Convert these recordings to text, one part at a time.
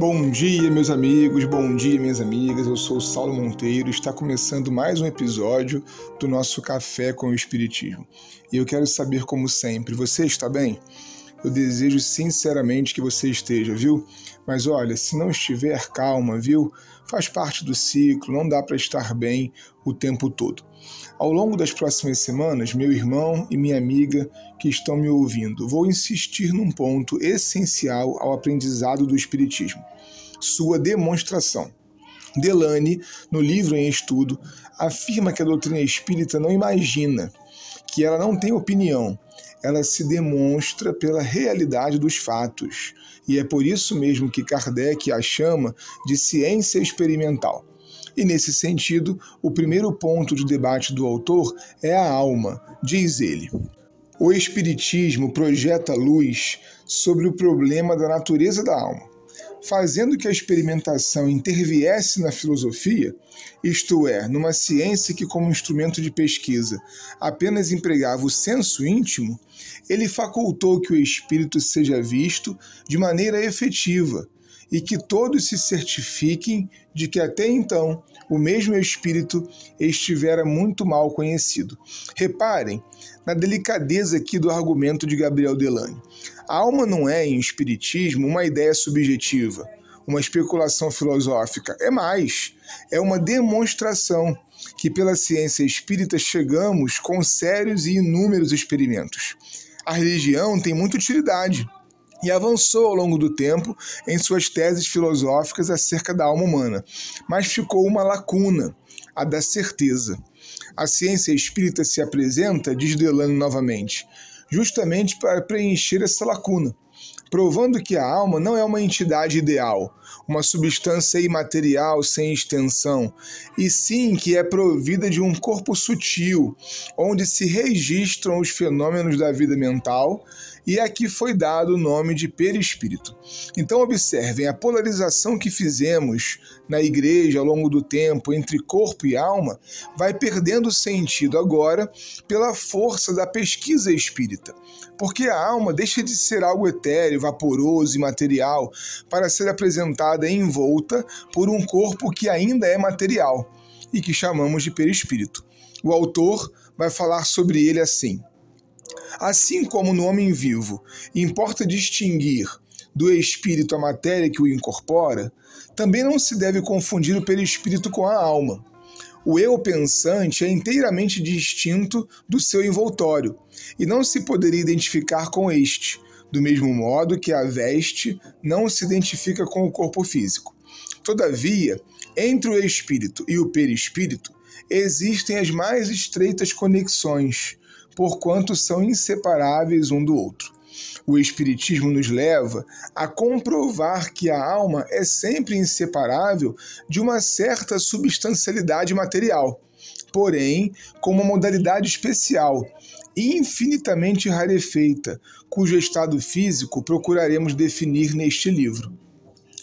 Bom dia, meus amigos, bom dia, minhas amigas. Eu sou o Saulo Monteiro. Está começando mais um episódio do nosso Café com o Espiritismo. E eu quero saber, como sempre, você está bem? Eu desejo sinceramente que você esteja, viu? Mas olha, se não estiver, calma, viu? Faz parte do ciclo, não dá para estar bem o tempo todo. Ao longo das próximas semanas, meu irmão e minha amiga que estão me ouvindo, vou insistir num ponto essencial ao aprendizado do Espiritismo: sua demonstração. Delane, no livro em estudo, afirma que a doutrina espírita não imagina, que ela não tem opinião, ela se demonstra pela realidade dos fatos. E é por isso mesmo que Kardec a chama de ciência experimental. E nesse sentido, o primeiro ponto de debate do autor é a alma, diz ele. O Espiritismo projeta luz sobre o problema da natureza da alma fazendo que a experimentação interviesse na filosofia, isto é, numa ciência que, como instrumento de pesquisa, apenas empregava o senso íntimo, ele facultou que o espírito seja visto de maneira efetiva e que todos se certifiquem de que até então o mesmo espírito estivera muito mal conhecido. Reparem na delicadeza aqui do argumento de Gabriel Delane. A alma não é, em espiritismo, uma ideia subjetiva, uma especulação filosófica. É mais, é uma demonstração que pela ciência espírita chegamos com sérios e inúmeros experimentos. A religião tem muita utilidade e avançou ao longo do tempo em suas teses filosóficas acerca da alma humana, mas ficou uma lacuna, a da certeza. A ciência espírita se apresenta, diz Delano novamente, justamente para preencher essa lacuna, provando que a alma não é uma entidade ideal, uma substância imaterial sem extensão, e sim que é provida de um corpo sutil, onde se registram os fenômenos da vida mental, e aqui foi dado o nome de perispírito. Então, observem a polarização que fizemos na igreja ao longo do tempo entre corpo e alma vai perdendo sentido agora pela força da pesquisa espírita, porque a alma deixa de ser algo etéreo, vaporoso e material para ser apresentada envolta por um corpo que ainda é material e que chamamos de perispírito. O autor vai falar sobre ele assim: Assim como no homem vivo importa distinguir do espírito a matéria que o incorpora, também não se deve confundir o perispírito com a alma. O eu pensante é inteiramente distinto do seu envoltório e não se poderia identificar com este, do mesmo modo que a veste não se identifica com o corpo físico. Todavia, entre o espírito e o perispírito existem as mais estreitas conexões, porquanto são inseparáveis um do outro. O Espiritismo nos leva a comprovar que a alma é sempre inseparável de uma certa substancialidade material, porém com uma modalidade especial, infinitamente rarefeita, cujo estado físico procuraremos definir neste livro.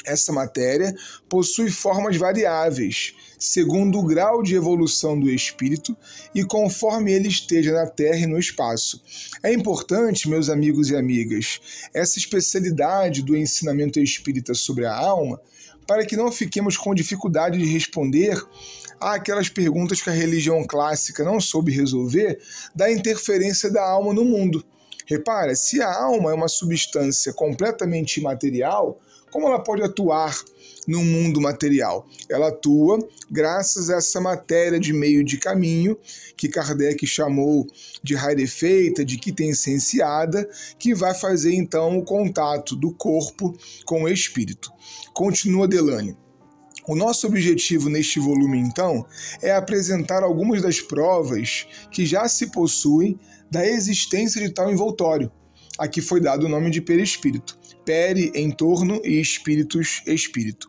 Essa matéria possui formas variáveis, segundo o grau de evolução do espírito e conforme ele esteja na Terra e no espaço. É importante, meus amigos e amigas, essa especialidade do ensinamento espírita sobre a alma, para que não fiquemos com dificuldade de responder Há aquelas perguntas que a religião clássica não soube resolver da interferência da alma no mundo. Repara, se a alma é uma substância completamente imaterial, como ela pode atuar no mundo material? Ela atua graças a essa matéria de meio de caminho, que Kardec chamou de rarefeita, de quintessenciada, que vai fazer então o contato do corpo com o espírito. Continua Delane. O nosso objetivo neste volume, então, é apresentar algumas das provas que já se possuem da existência de tal envoltório. Aqui foi dado o nome de perispírito. Peri, entorno e espíritos, espírito.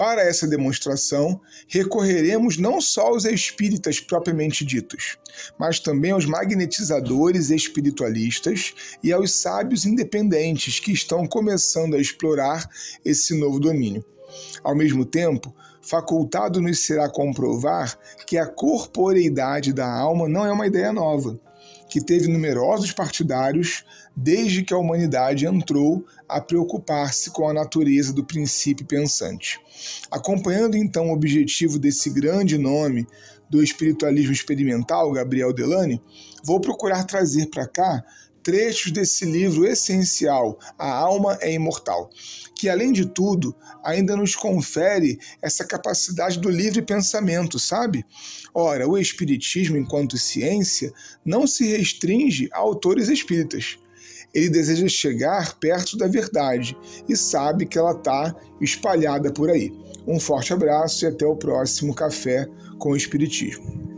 Para essa demonstração, recorreremos não só aos espíritas propriamente ditos, mas também aos magnetizadores espiritualistas e aos sábios independentes que estão começando a explorar esse novo domínio. Ao mesmo tempo, facultado nos será comprovar que a corporeidade da alma não é uma ideia nova, que teve numerosos partidários desde que a humanidade entrou a preocupar-se com a natureza do princípio pensante. Acompanhando então o objetivo desse grande nome do espiritualismo experimental, Gabriel Delane, vou procurar trazer para cá trechos desse livro essencial, A Alma é Imortal, que, além de tudo, ainda nos confere essa capacidade do livre pensamento, sabe? Ora, o Espiritismo, enquanto ciência, não se restringe a autores espíritas. Ele deseja chegar perto da verdade e sabe que ela está espalhada por aí. Um forte abraço e até o próximo Café com o Espiritismo.